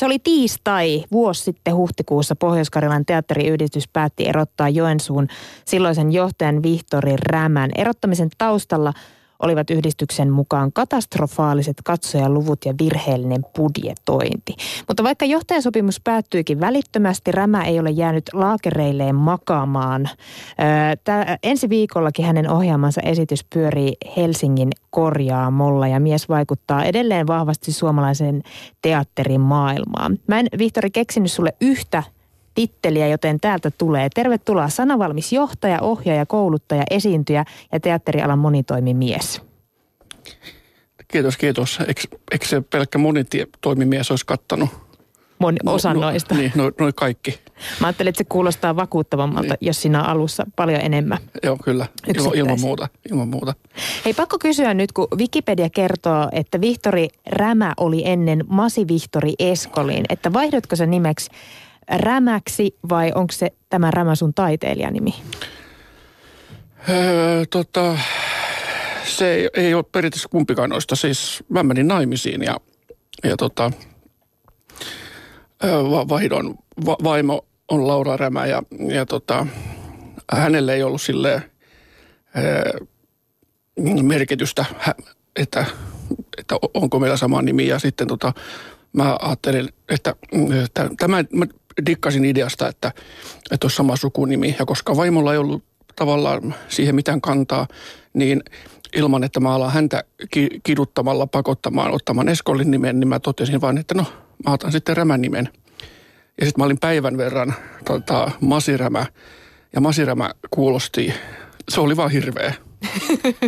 Se oli tiistai vuosi sitten huhtikuussa Pohjois-Karjalan teatteriyhdistys päätti erottaa Joensuun silloisen johtajan Vihtori Rämän. Erottamisen taustalla – olivat yhdistyksen mukaan katastrofaaliset katsojaluvut ja virheellinen budjetointi. Mutta vaikka johtajasopimus päättyikin välittömästi, Rämä ei ole jäänyt laakereilleen makaamaan. Tää, ensi viikollakin hänen ohjaamansa esitys pyörii Helsingin korjaamolla ja mies vaikuttaa edelleen vahvasti suomalaisen teatterin maailmaan. Mä en, Vihtori, keksinyt sulle yhtä titteliä, joten täältä tulee. Tervetuloa sanavalmis johtaja, ohjaaja, kouluttaja, esiintyjä ja teatterialan monitoimimies. Kiitos, kiitos. Eikö, eikö se pelkkä monitoimimies olisi kattanut? Moni, no, osa no, noista. Niin, noin no kaikki. Mä ajattelin, että se kuulostaa vakuuttavammalta, niin. jos siinä on alussa paljon enemmän. Joo, kyllä. Ilman, ilman muuta. Ilman muuta. Hei, pakko kysyä nyt, kun Wikipedia kertoo, että Vihtori Rämä oli ennen Masi Vihtori Eskolin, että vaihdotko se nimeksi Rämäksi vai onko se tämä Rämä sun taiteilijanimi? Öö, tota, se ei, ei ole periaatteessa kumpikaan noista. Siis mä menin naimisiin ja, ja tota, vaihdon va, vaimo on Laura Rämä ja, ja tota, hänelle ei ollut sille merkitystä, että, että onko meillä sama nimi. Ja sitten tota, mä ajattelin, että, että tämä, mä dikkasin ideasta, että, että olisi sama sukunimi. Ja koska vaimolla ei ollut tavallaan siihen mitään kantaa, niin ilman, että mä alan häntä kiduttamalla pakottamaan ottamaan Eskolin nimen, niin mä totesin vain, että no, mä otan sitten Rämän nimen. Ja sitten mä olin päivän verran tota, Masirämä, ja Masirämä kuulosti, se oli vaan hirveä.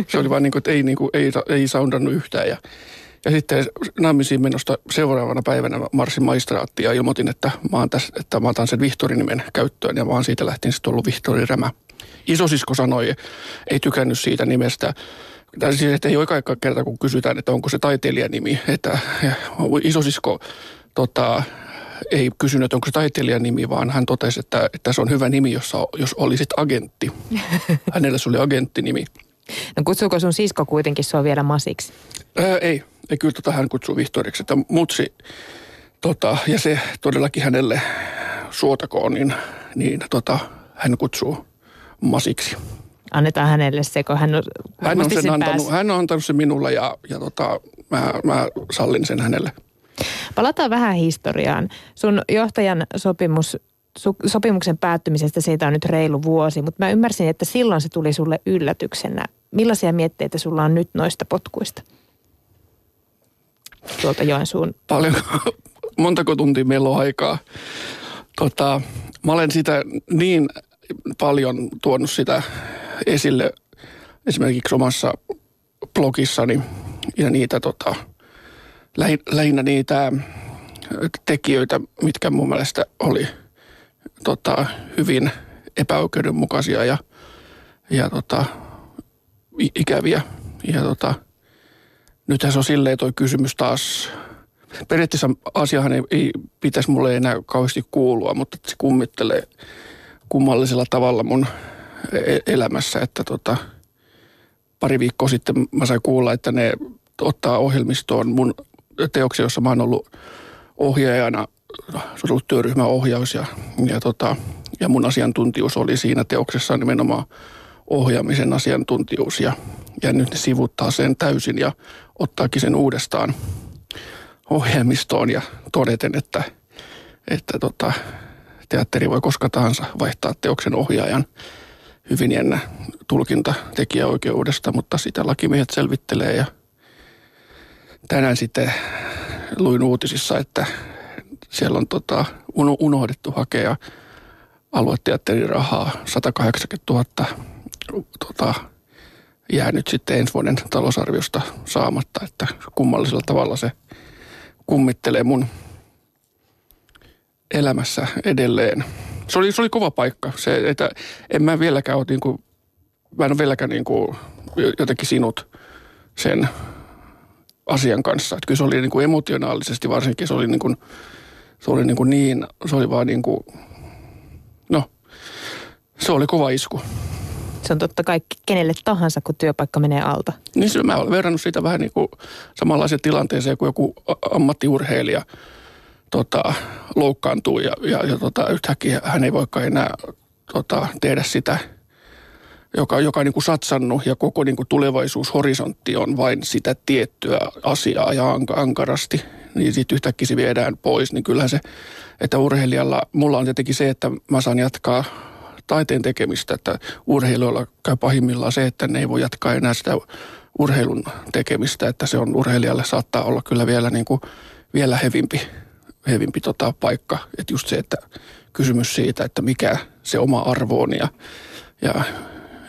Se oli vaan niin kuin, että ei, niin kuin, ei, ei soundannut yhtään. Ja ja sitten naimisiin menosta seuraavana päivänä marssin maistraattiin ja ilmoitin, että mä, oon tässä, että mä otan sen Vihtori-nimen käyttöön ja vaan siitä lähtien sitten ollut Vihtori Rämä. Isosisko sanoi, ei tykännyt siitä nimestä. Tai siis, että ei ole aika kerta, kun kysytään, että onko se taiteilijanimi. Että isosisko tota, ei kysynyt, että onko se taiteilijanimi, vaan hän totesi, että, että se on hyvä nimi, jossa, jos olisit agentti. Hänellä se oli agenttinimi. No kutsuuko sun sisko kuitenkin sua vielä masiksi? Ää, ei, ei kyllä tota hän kutsuu Vihtoriksi, että mutsi, tota, ja se todellakin hänelle suotakoon, niin, niin tota, hän kutsuu masiksi. Annetaan hänelle se, kun hän on, hän on, sen antanut, hän on antanut sen minulle ja, ja tota, mä, mä sallin sen hänelle. Palataan vähän historiaan. Sun johtajan sopimus sopimuksen päättymisestä siitä on nyt reilu vuosi, mutta mä ymmärsin, että silloin se tuli sulle yllätyksenä. Millaisia mietteitä sulla on nyt noista potkuista? Tuolta Joensuun. Paljon, montako tuntia meillä on aikaa. Tota, mä olen sitä niin paljon tuonut sitä esille esimerkiksi omassa blogissani ja niitä tota, lähinnä niitä tekijöitä, mitkä mun mielestä oli – tota, hyvin epäoikeudenmukaisia ja, ja tota, ikäviä. Ja tota, nythän se on silleen toi kysymys taas, periaatteessa asiahan ei, ei pitäisi mulle enää kauheasti kuulua, mutta se kummittelee kummallisella tavalla mun e-, elämässä, että tota, pari viikkoa sitten mä sain kuulla, että ne ottaa ohjelmistoon mun teoksia, jossa mä oon ollut ohjaajana se on ollut työryhmäohjaus ja, ja, tota, ja mun asiantuntijuus oli siinä teoksessa nimenomaan ohjaamisen asiantuntijuus ja, ja nyt ne sivuttaa sen täysin ja ottaakin sen uudestaan ohjelmistoon ja todeten, että, että tota, teatteri voi koska tahansa vaihtaa teoksen ohjaajan. Hyvin jännä tulkinta tekijäoikeudesta, mutta sitä lakimiehet selvittelee ja tänään sitten luin uutisissa, että siellä on tota, unohdettu hakea alueteatterin rahaa 180 000 tota, jää nyt sitten ensi vuoden talousarviosta saamatta, että kummallisella tavalla se kummittelee mun elämässä edelleen. Se oli, se oli kova paikka. Se, että en mä vieläkään ole, niin kuin, mä en ole vieläkään niin kuin, jotenkin sinut sen asian kanssa. Että kyllä se oli niin kuin emotionaalisesti varsinkin, se oli niin kuin, se oli niin, kuin niin se oli vaan niin kuin, no, se oli kova isku. Se on totta kai kenelle tahansa, kun työpaikka menee alta. Niin se, mä olen verrannut sitä vähän niin kuin samanlaiseen tilanteeseen kuin joku ammattiurheilija tota, loukkaantuu ja, ja, ja tota, yhtäkkiä hän ei voikaan enää tota, tehdä sitä, joka, joka on niin kuin satsannut ja koko niin kuin tulevaisuushorisontti on vain sitä tiettyä asiaa ja ankarasti, niin sitten yhtäkkiä se viedään pois, niin kyllähän se, että urheilijalla, mulla on tietenkin se, että mä saan jatkaa taiteen tekemistä, että urheilijoilla käy pahimmillaan se, että ne ei voi jatkaa enää sitä urheilun tekemistä, että se on urheilijalle saattaa olla kyllä vielä, niin kuin, vielä hevimpi, hevimpi tota paikka. Että just se, että kysymys siitä, että mikä se oma arvo on ja, ja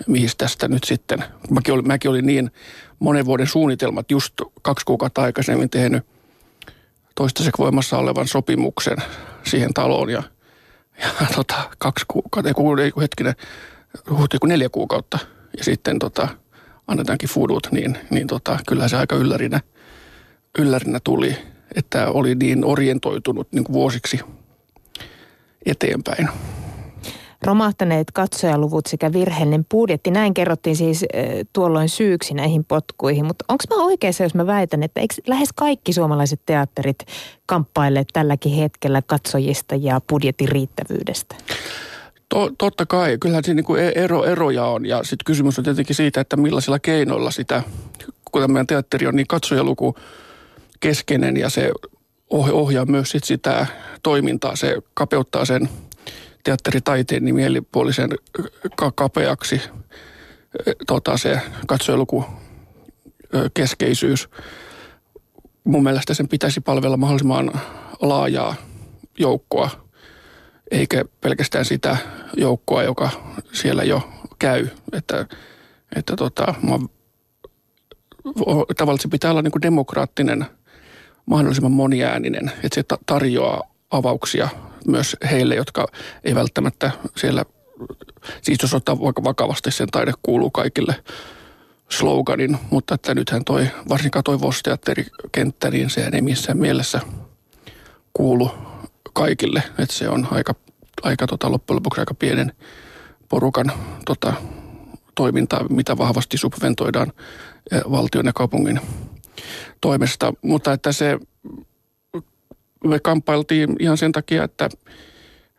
mihin tästä nyt sitten. Mäkin olin, mäkin olin niin monen vuoden suunnitelmat just kaksi kuukautta aikaisemmin tehnyt toistaiseksi voimassa olevan sopimuksen siihen taloon ja, ja tota, kaksi kuukautta, ei, ei hetkinen, huhtikuun neljä kuukautta ja sitten tota, annetaankin fudut, niin, niin tota, kyllä se aika yllärinä, yllärinä tuli, että oli niin orientoitunut niin kuin vuosiksi eteenpäin. Romahtaneet katsojaluvut sekä virheellinen budjetti, näin kerrottiin siis tuolloin syyksi näihin potkuihin. Mutta onko mä oikeassa, jos mä väitän, että eikö lähes kaikki suomalaiset teatterit kamppaille tälläkin hetkellä katsojista ja budjetin riittävyydestä? To, totta kai, kyllähän siinä niin ero, eroja on ja sitten kysymys on tietenkin siitä, että millaisilla keinoilla sitä, kun meidän teatteri on niin katsojaluku keskeinen ja se ohjaa myös sit sitä toimintaa, se kapeuttaa sen teatteritaiteen niin mielipuolisen kapeaksi tota, se katsojaluku keskeisyys. Mun mielestä sen pitäisi palvella mahdollisimman laajaa joukkoa eikä pelkästään sitä joukkoa, joka siellä jo käy. Että, että tota, mä, tavallaan se pitää olla niin demokraattinen, mahdollisimman moniääninen, että se tarjoaa avauksia myös heille, jotka ei välttämättä siellä, siis jos ottaa vakavasti sen taide kuuluu kaikille sloganin, mutta että nythän toi, varsinkaan toi Vosteatterikenttä, niin se ei missään mielessä kuulu kaikille. Että se on aika, aika tota, loppujen lopuksi aika pienen porukan tota, toimintaa, mitä vahvasti subventoidaan eh, valtion ja kaupungin toimesta. Mutta että se, me kamppailtiin ihan sen takia, että,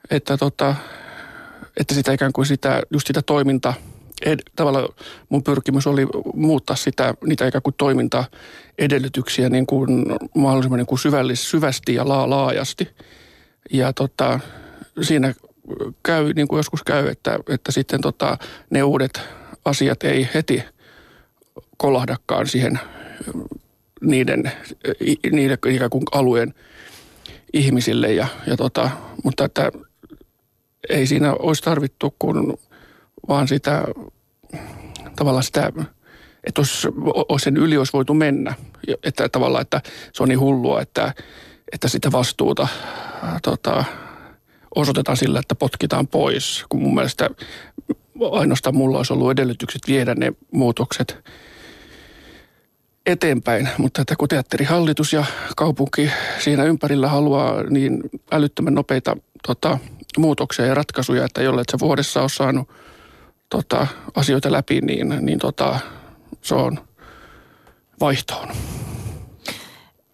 että, tota, että sitä ikään kuin sitä, just sitä toiminta, ed, tavallaan mun pyrkimys oli muuttaa sitä, niitä ikään kuin toimintaedellytyksiä niin kuin mahdollisimman niin kuin syvällis, syvästi ja laa, laajasti – ja tota, siinä käy, niin kuin joskus käy, että, että sitten tota, ne uudet asiat ei heti kolahdakaan siihen niiden, niiden ikään kuin alueen ihmisille. Ja, ja tota, mutta että ei siinä olisi tarvittu kun vaan sitä tavallaan sitä, että olisi, sen yli olisi voitu mennä. Että tavallaan, että se on niin hullua, että, että sitä vastuuta tota, osoitetaan sillä, että potkitaan pois, kun mun mielestä ainoastaan mulla olisi ollut edellytykset viedä ne muutokset eteenpäin, mutta että kun teatterihallitus ja kaupunki siinä ympärillä haluaa niin älyttömän nopeita tota, muutoksia ja ratkaisuja, että jolle et sä vuodessa ole saanut tota, asioita läpi, niin, niin tota, se on vaihtoon.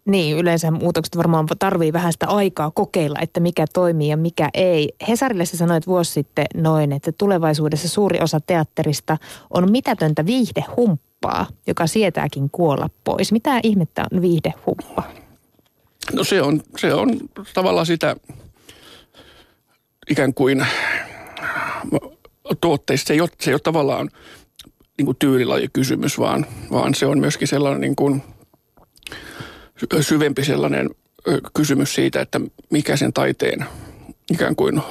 Niin, yleensä muutokset varmaan tarvii vähän sitä aikaa kokeilla, että mikä toimii ja mikä ei. Hesarille sä sanoit vuosi sitten noin, että tulevaisuudessa suuri osa teatterista on mitätöntä viihdehumppaa, joka sietääkin kuolla pois. Mitä ihmettä on viihdehumppa? No se on, se on tavallaan sitä ikään kuin tuotteista. Se ei ole, se ei ole tavallaan niin kuin tyylilajikysymys, vaan, vaan se on myöskin sellainen niin kuin – syvempi sellainen kysymys siitä, että mikä sen taiteen ikään kuin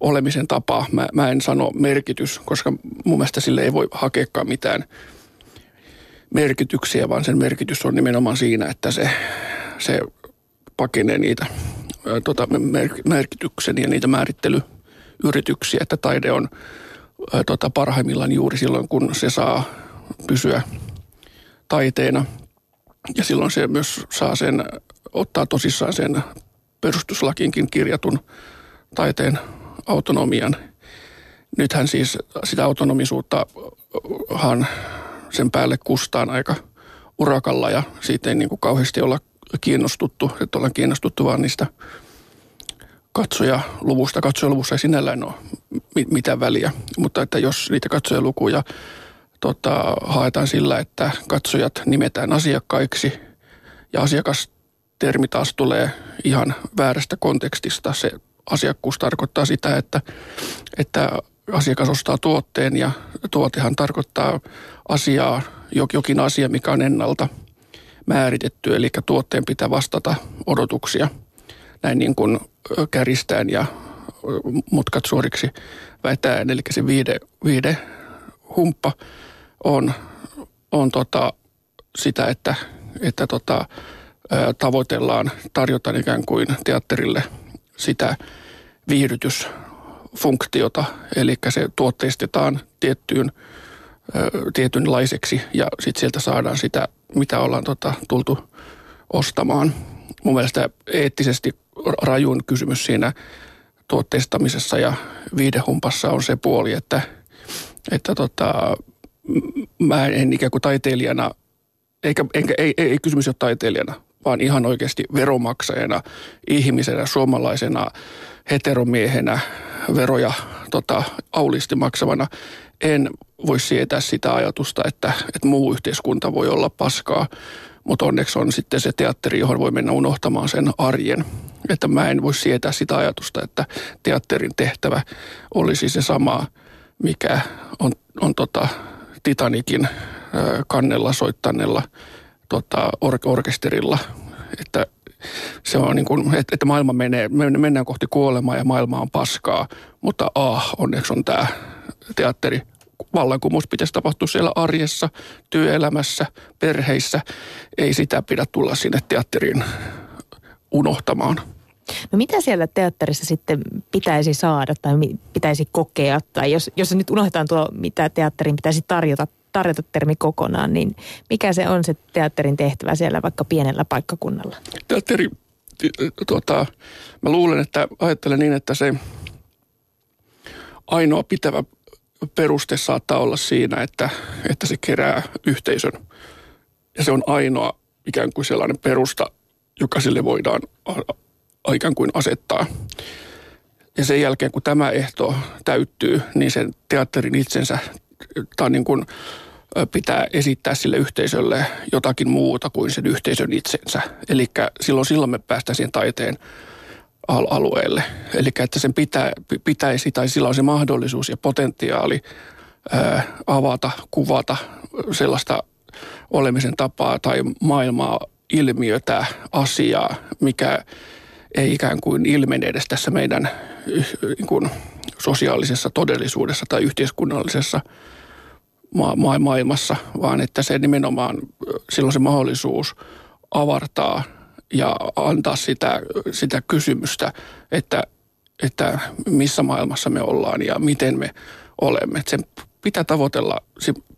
olemisen tapa. Mä, mä en sano merkitys, koska mun mielestä sille ei voi hakeakaan mitään merkityksiä, vaan sen merkitys on nimenomaan siinä, että se, se pakenee niitä tota, mer, merkityksen ja niitä määrittelyyrityksiä, että taide on tota, parhaimmillaan juuri silloin, kun se saa pysyä taiteena – ja silloin se myös saa sen, ottaa tosissaan sen perustuslakiinkin kirjatun taiteen autonomian. Nythän siis sitä autonomisuuttahan sen päälle kustaan aika urakalla ja siitä ei niin kuin kauheasti olla kiinnostuttu, että ollaan kiinnostuttu vaan niistä katsojaluvusta. Katsojaluvussa ei sinällään ole mitään väliä, mutta että jos niitä katsojalukuja tota, haetaan sillä, että katsojat nimetään asiakkaiksi ja asiakastermi taas tulee ihan väärästä kontekstista. Se asiakkuus tarkoittaa sitä, että, että asiakas ostaa tuotteen ja tuotehan tarkoittaa asiaa, jokin asia, mikä on ennalta määritetty, eli tuotteen pitää vastata odotuksia näin niin kuin käristään ja mutkat suoriksi väittäen, eli se viide, viide humppa on, on tota sitä, että, että tota, tavoitellaan, tarjotaan ikään kuin teatterille sitä viihdytysfunktiota, eli se tuotteistetaan tiettyyn, tietynlaiseksi ja sitten sieltä saadaan sitä, mitä ollaan tota, tultu ostamaan. Mun mielestä eettisesti rajun kysymys siinä tuotteistamisessa ja viidehumpassa on se puoli, että, että tota, mä en ikään kuin taiteilijana, eikä, eikä, ei, ei, ei kysymys ole taiteilijana, vaan ihan oikeasti veromaksajana, ihmisenä, suomalaisena, heteromiehenä, veroja tota, aulisti maksavana. En voi sietää sitä ajatusta, että, että muu yhteiskunta voi olla paskaa, mutta onneksi on sitten se teatteri, johon voi mennä unohtamaan sen arjen. Että mä en voi sietää sitä ajatusta, että teatterin tehtävä olisi se sama, mikä on, on tota, Titanikin kannella soittaneella tota, or- orkesterilla. Että se on niin kuin, että maailma menee, mennään kohti kuolemaa ja maailma on paskaa, mutta ah, onneksi on tämä teatteri. Vallankumous pitäisi tapahtua siellä arjessa, työelämässä, perheissä. Ei sitä pidä tulla sinne teatteriin unohtamaan. No mitä siellä teatterissa sitten pitäisi saada tai pitäisi kokea? Tai jos, jos nyt unohdetaan tuo, mitä teatterin pitäisi tarjota, tarjota termi kokonaan, niin mikä se on se teatterin tehtävä siellä vaikka pienellä paikkakunnalla? Teatteri, tuota, mä luulen, että ajattelen niin, että se ainoa pitävä peruste saattaa olla siinä, että, että se kerää yhteisön. Ja se on ainoa ikään kuin sellainen perusta, joka sille voidaan ikään kuin asettaa. Ja sen jälkeen, kun tämä ehto täyttyy, niin sen teatterin itsensä tai niin kuin pitää esittää sille yhteisölle jotakin muuta kuin sen yhteisön itsensä. Eli silloin, silloin me päästään siihen taiteen alueelle. Eli että sen pitää, pitäisi tai sillä on se mahdollisuus ja potentiaali ää, avata, kuvata sellaista olemisen tapaa tai maailmaa, ilmiötä, asiaa, mikä ei ikään kuin ilmene edes tässä meidän niin kuin sosiaalisessa todellisuudessa tai yhteiskunnallisessa ma- maailmassa, vaan että se nimenomaan silloin se mahdollisuus avartaa ja antaa sitä, sitä kysymystä, että, että missä maailmassa me ollaan ja miten me olemme. Että sen pitää tavoitella,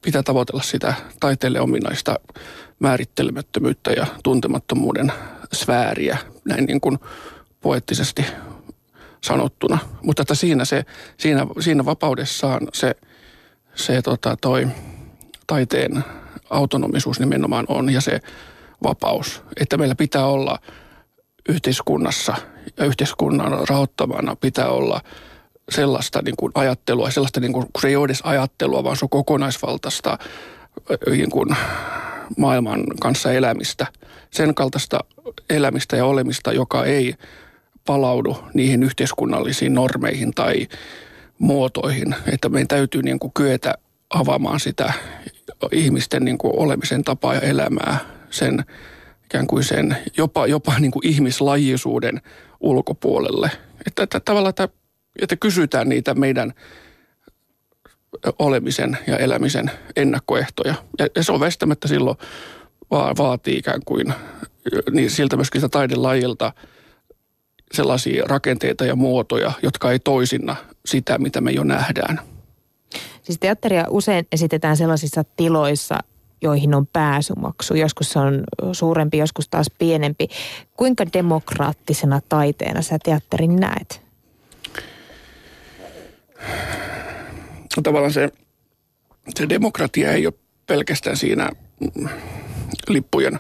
pitää tavoitella sitä taiteelle ominaista määrittelemättömyyttä ja tuntemattomuuden sfääriä, näin niin kuin poettisesti sanottuna. Mutta että siinä, se, siinä, siinä vapaudessaan se, se tota toi, taiteen autonomisuus nimenomaan on ja se vapaus, että meillä pitää olla yhteiskunnassa ja yhteiskunnan rahoittamana pitää olla sellaista niin kuin ajattelua, sellaista niin kuin, kun se ei ole edes ajattelua, vaan se on kokonaisvaltaista niin kuin maailman kanssa elämistä. Sen kaltaista elämistä ja olemista, joka ei palaudu niihin yhteiskunnallisiin normeihin tai muotoihin, että meidän täytyy niin kuin kyetä avaamaan sitä ihmisten niin kuin olemisen tapaa ja elämää sen ikään kuin sen jopa, jopa niin kuin ihmislajisuuden ulkopuolelle. Että, että tavallaan, että, että kysytään niitä meidän olemisen ja elämisen ennakkoehtoja. Ja, ja se on väistämättä silloin va- vaatii ikään kuin niin siltä myöskin sitä taidelajilta sellaisia rakenteita ja muotoja, jotka ei toisinna sitä, mitä me jo nähdään. Siis teatteria usein esitetään sellaisissa tiloissa, joihin on pääsymaksu. Joskus se on suurempi, joskus taas pienempi. Kuinka demokraattisena taiteena sä teatterin näet? Tavallaan se, se demokratia ei ole pelkästään siinä lippujen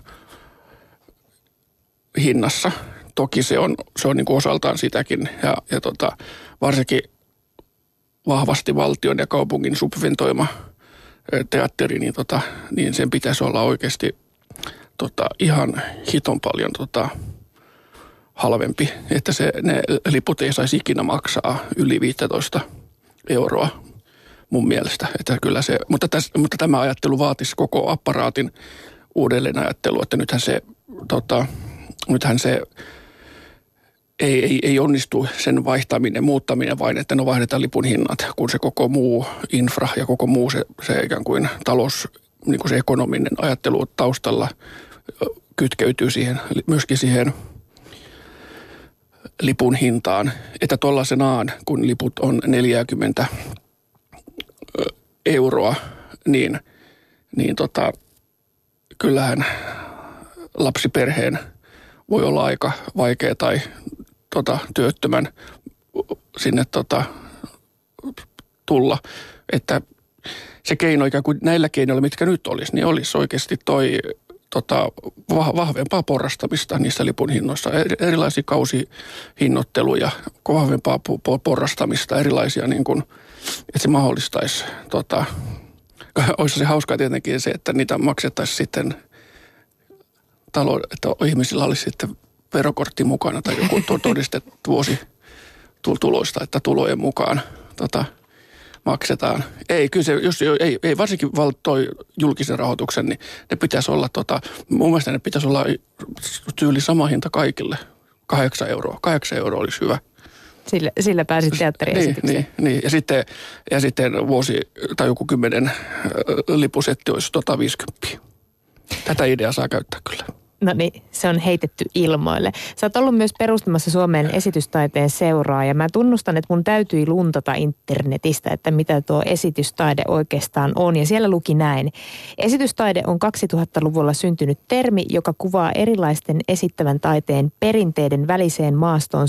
hinnassa. Toki se on, se on niin kuin osaltaan sitäkin. Ja, ja tota, varsinkin vahvasti valtion ja kaupungin subventoima teatteri, niin, tota, niin sen pitäisi olla oikeasti tota, ihan hiton paljon tota, halvempi, että se, ne liput ei saisi ikinä maksaa yli 15 euroa mun mielestä. Että kyllä se, mutta, täs, mutta tämä ajattelu vaatisi koko apparaatin uudelleen ajattelu, että nythän se, tota, nythän se ei, ei, ei onnistu sen vaihtaminen, muuttaminen vain, että no vaihdetaan lipun hinnat, kun se koko muu infra ja koko muu se, se ikään kuin talous, niin kuin se ekonominen ajattelu taustalla kytkeytyy siihen, myöskin siihen lipun hintaan. Että tuollaisenaan, kun liput on 40 euroa, niin, niin tota, kyllähän lapsiperheen voi olla aika vaikea tai tota, työttömän sinne tota, tulla. Että se keino ikään kuin näillä keinoilla, mitkä nyt olisi, niin olisi oikeasti toi tota, vahvempaa porrastamista niissä lipun hinnoissa. Erilaisia kausihinnoitteluja, vahvempaa porrastamista, erilaisia niin kuin, että se mahdollistaisi tota, olisi se hauskaa tietenkin se, että niitä maksettaisiin sitten talo, että ihmisillä olisi sitten verokortti mukana tai joku todiste vuosi tuloista, että tulojen mukaan tota, maksetaan. Ei, kyllä se, jos ei, ei varsinkin toi julkisen rahoituksen, niin ne pitäisi olla, tota, mun mielestä ne pitäisi olla tyyli sama hinta kaikille. Kahdeksan euroa. Kahdeksan euroa olisi hyvä. Sillä, sillä pääsit teatteriesitykseen. Niin, niin, niin. Ja, sitten, ja sitten vuosi tai joku kymmenen lipusetti olisi tota 50. Tätä ideaa saa käyttää kyllä. No niin, se on heitetty ilmoille. Sä oot ollut myös perustamassa Suomen esitystaiteen seuraa ja mä tunnustan, että mun täytyi luntata internetistä, että mitä tuo esitystaide oikeastaan on. Ja siellä luki näin. Esitystaide on 2000-luvulla syntynyt termi, joka kuvaa erilaisten esittävän taiteen perinteiden väliseen maastoon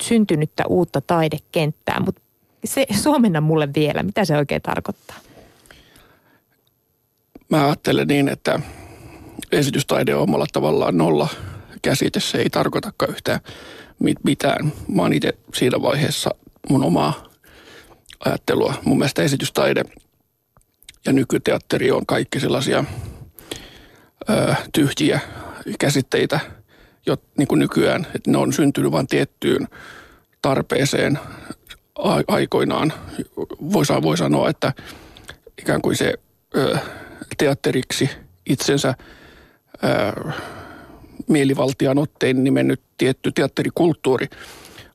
syntynyttä uutta taidekenttää. Mutta se suomenna mulle vielä, mitä se oikein tarkoittaa? Mä ajattelen niin, että esitystaide on omalla tavallaan nolla käsite. Se ei tarkoitakaan yhtään mitään. Mä oon itse siinä vaiheessa mun omaa ajattelua. Mun mielestä esitystaide ja nykyteatteri on kaikki sellaisia ö, tyhjiä käsitteitä, jo, niin kuin nykyään, että ne on syntynyt vain tiettyyn tarpeeseen aikoinaan. Voi, voi sanoa, että ikään kuin se ö, teatteriksi itsensä – mielivaltian otteen nimennyt tietty teatterikulttuuri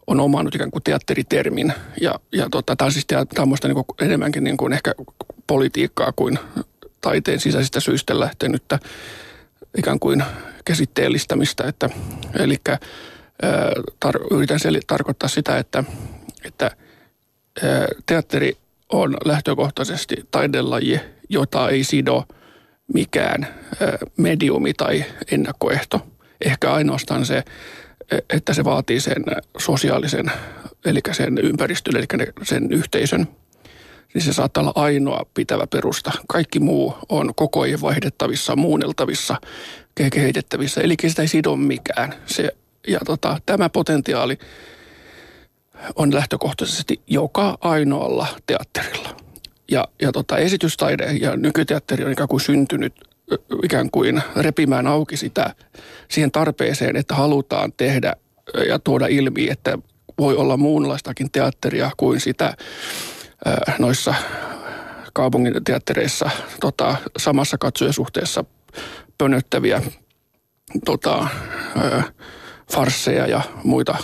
on omannut ikään kuin teatteritermin. Ja, ja tota, tämä on siis tämmöistä niin enemmänkin niin kuin ehkä politiikkaa kuin taiteen sisäisistä syistä lähtenyttä ikään kuin käsitteellistämistä. Että, eli tar- yritän sel- tarkoittaa sitä, että, että ää, teatteri on lähtökohtaisesti taidelaji, jota ei sido – mikään mediumi tai ennakkoehto. Ehkä ainoastaan se, että se vaatii sen sosiaalisen, eli sen ympäristön, eli sen yhteisön. Niin se saattaa olla ainoa pitävä perusta. Kaikki muu on koko ajan vaihdettavissa, muunneltavissa, kehitettävissä, eli sitä ei sido mikään. Se, ja tota, tämä potentiaali on lähtökohtaisesti joka ainoalla teatterilla. Ja, ja tota, esitystaide ja nykyteatteri on ikään kuin syntynyt ikään kuin repimään auki sitä siihen tarpeeseen, että halutaan tehdä ja tuoda ilmi, että voi olla muunlaistakin teatteria kuin sitä noissa kaupungin teattereissa tota, samassa katsojasuhteessa pönöttäviä tota, farsseja ja muita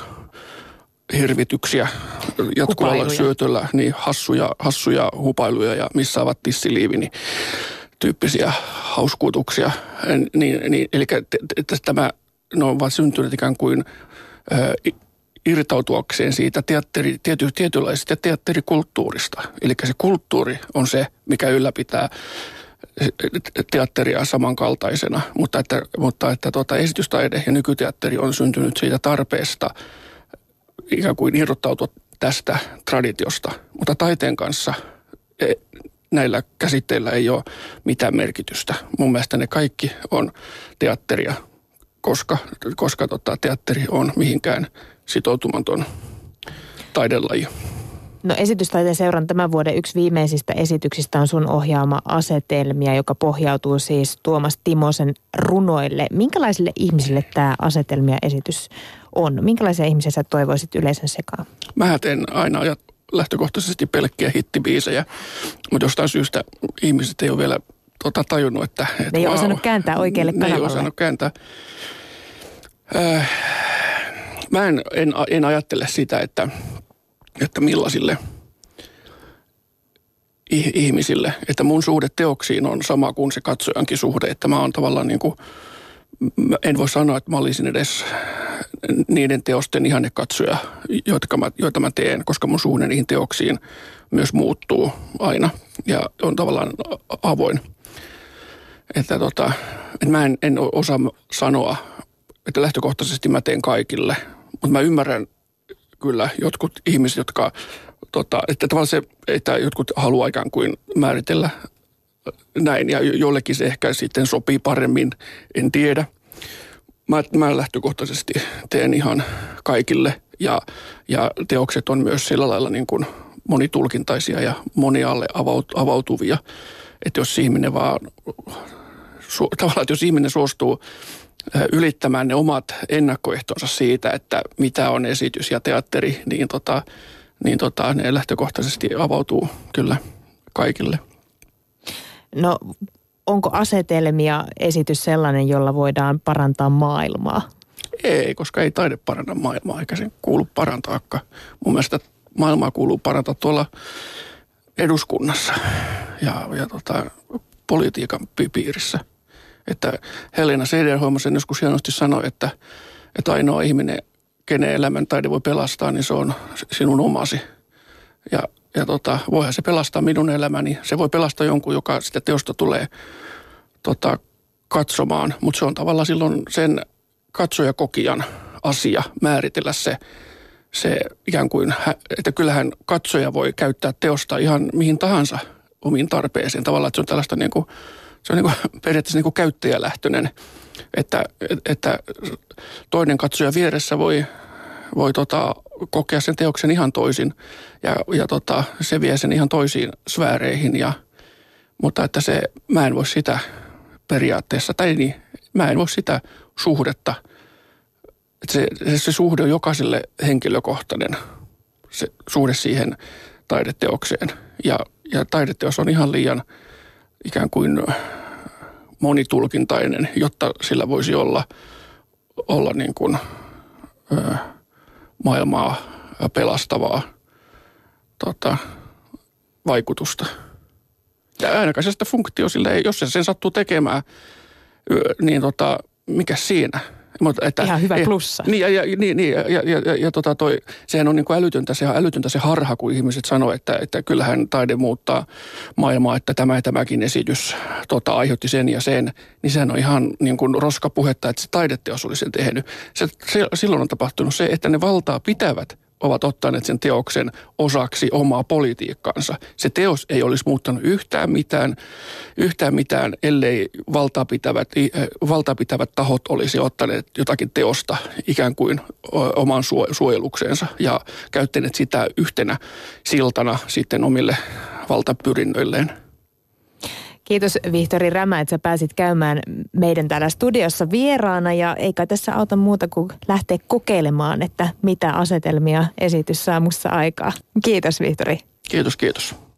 hirvityksiä jatkuvalla syötöllä, niin hassuja, hassuja hupailuja ja missä ovat tissiliivi, niin tyyppisiä hauskuutuksia. Niin, niin, eli tämä, ne ovat syntyneet ikään kuin ö, irtautuakseen siitä teatteri, tiety, tietynlaisesta teatterikulttuurista. Eli se kulttuuri on se, mikä ylläpitää teatteria samankaltaisena, mutta että, mutta että tuota, esitystaide ja nykyteatteri on syntynyt siitä tarpeesta – ikään kuin irrottautua tästä traditiosta. Mutta taiteen kanssa e, näillä käsitteillä ei ole mitään merkitystä. Mun mielestä ne kaikki on teatteria koska, koska tota, teatteri on mihinkään sitoutumaton taidelaji. No esitystaiteen seuran tämän vuoden yksi viimeisistä esityksistä on sun ohjaama asetelmia, joka pohjautuu siis Tuomas Timosen runoille. Minkälaisille ihmisille tämä asetelmia esitys on? Minkälaisia ihmisiä sä toivoisit yleisön sekaan? Mä teen aina lähtökohtaisesti pelkkiä hittibiisejä, mutta jostain syystä ihmiset ei ole vielä tota, tajunnut, että... ne ei ole osannut kääntää oikealle kanavalle. Ne ei osannut kääntää. Äh, mä en, en, en ajattele sitä, että, että millaisille ihmisille, että mun suhde teoksiin on sama kuin se katsojankin suhde, että mä oon tavallaan niin kuin, en voi sanoa, että mä olisin edes niiden teosten katsoja, jotka mä, joita mä teen, koska mun suhde niihin teoksiin myös muuttuu aina ja on tavallaan avoin. Että, tota, että mä en, en osaa sanoa, että lähtökohtaisesti mä teen kaikille, mutta mä ymmärrän kyllä jotkut ihmiset, jotka, tota, että tavallaan se, että jotkut haluaa ikään kuin määritellä näin ja jollekin se ehkä sitten sopii paremmin, en tiedä – Mä, mä lähtökohtaisesti teen ihan kaikille ja, ja teokset on myös sillä lailla niin kuin monitulkintaisia ja monialle avaut, avautuvia. Että jos ihminen vaan, su, tavallaan että jos ihminen suostuu ylittämään ne omat ennakkoehtonsa siitä, että mitä on esitys ja teatteri, niin, tota, niin tota, ne lähtökohtaisesti avautuu kyllä kaikille. No onko asetelmia esitys sellainen, jolla voidaan parantaa maailmaa? Ei, koska ei taide paranna maailmaa, eikä sen kuulu parantaakaan. Mun mielestä maailmaa kuuluu parantaa tuolla eduskunnassa ja, ja tota, politiikan piirissä. Että Helena Sederholm sen joskus hienosti sanoi, että, että ainoa ihminen, kenen elämän taide voi pelastaa, niin se on sinun omasi. Ja ja tota, voihan se pelastaa minun elämäni. Se voi pelastaa jonkun, joka sitä teosta tulee tota, katsomaan, mutta se on tavallaan silloin sen katsojakokijan asia määritellä se, se ikään kuin, että kyllähän katsoja voi käyttää teosta ihan mihin tahansa omiin tarpeisiin. Tavallaan, että se on tällaista niin kuin, se on niin kuin, periaatteessa niin kuin käyttäjälähtöinen, että, että toinen katsoja vieressä voi, voi tota, kokea sen teoksen ihan toisin ja, ja tota, se vie sen ihan toisiin sfääreihin. Ja, mutta että se, mä en voi sitä periaatteessa, tai niin, mä en voi sitä suhdetta, että se, se, se suhde on jokaiselle henkilökohtainen, se suhde siihen taideteokseen. Ja, ja taideteos on ihan liian ikään kuin monitulkintainen, jotta sillä voisi olla, olla niin kuin, maailmaa pelastavaa tota, vaikutusta. Ja ainakaan sitä funktio sille ei, jos se sen sattuu tekemään, niin tota, mikä siinä? Mutta, että, Ihan hyvä plussa. Niin, ja, ja, niin, niin, ja, ja, ja, ja tota toi, sehän on niin kuin älytöntä, se, älytöntä se harha, kun ihmiset sanoo, että, että kyllähän taide muuttaa maailmaa, että tämä ja tämäkin esitys tota, aiheutti sen ja sen. Niin sehän on ihan niin kuin roskapuhetta, että se taideteos olisi sen tehnyt. Se, se, silloin on tapahtunut se, että ne valtaa pitävät ovat ottaneet sen teoksen osaksi omaa politiikkaansa. Se teos ei olisi muuttanut yhtään mitään, yhtään mitään ellei valtaapitävät, valtaapitävät tahot olisi ottaneet jotakin teosta ikään kuin oman suojelukseensa ja käyttäneet sitä yhtenä siltana sitten omille valtapyrinnöilleen. Kiitos Vihtori Rämä, että sä pääsit käymään meidän täällä studiossa vieraana ja eikä tässä auta muuta kuin lähteä kokeilemaan, että mitä asetelmia esitys saa aikaa. Kiitos Vihtori. Kiitos, kiitos.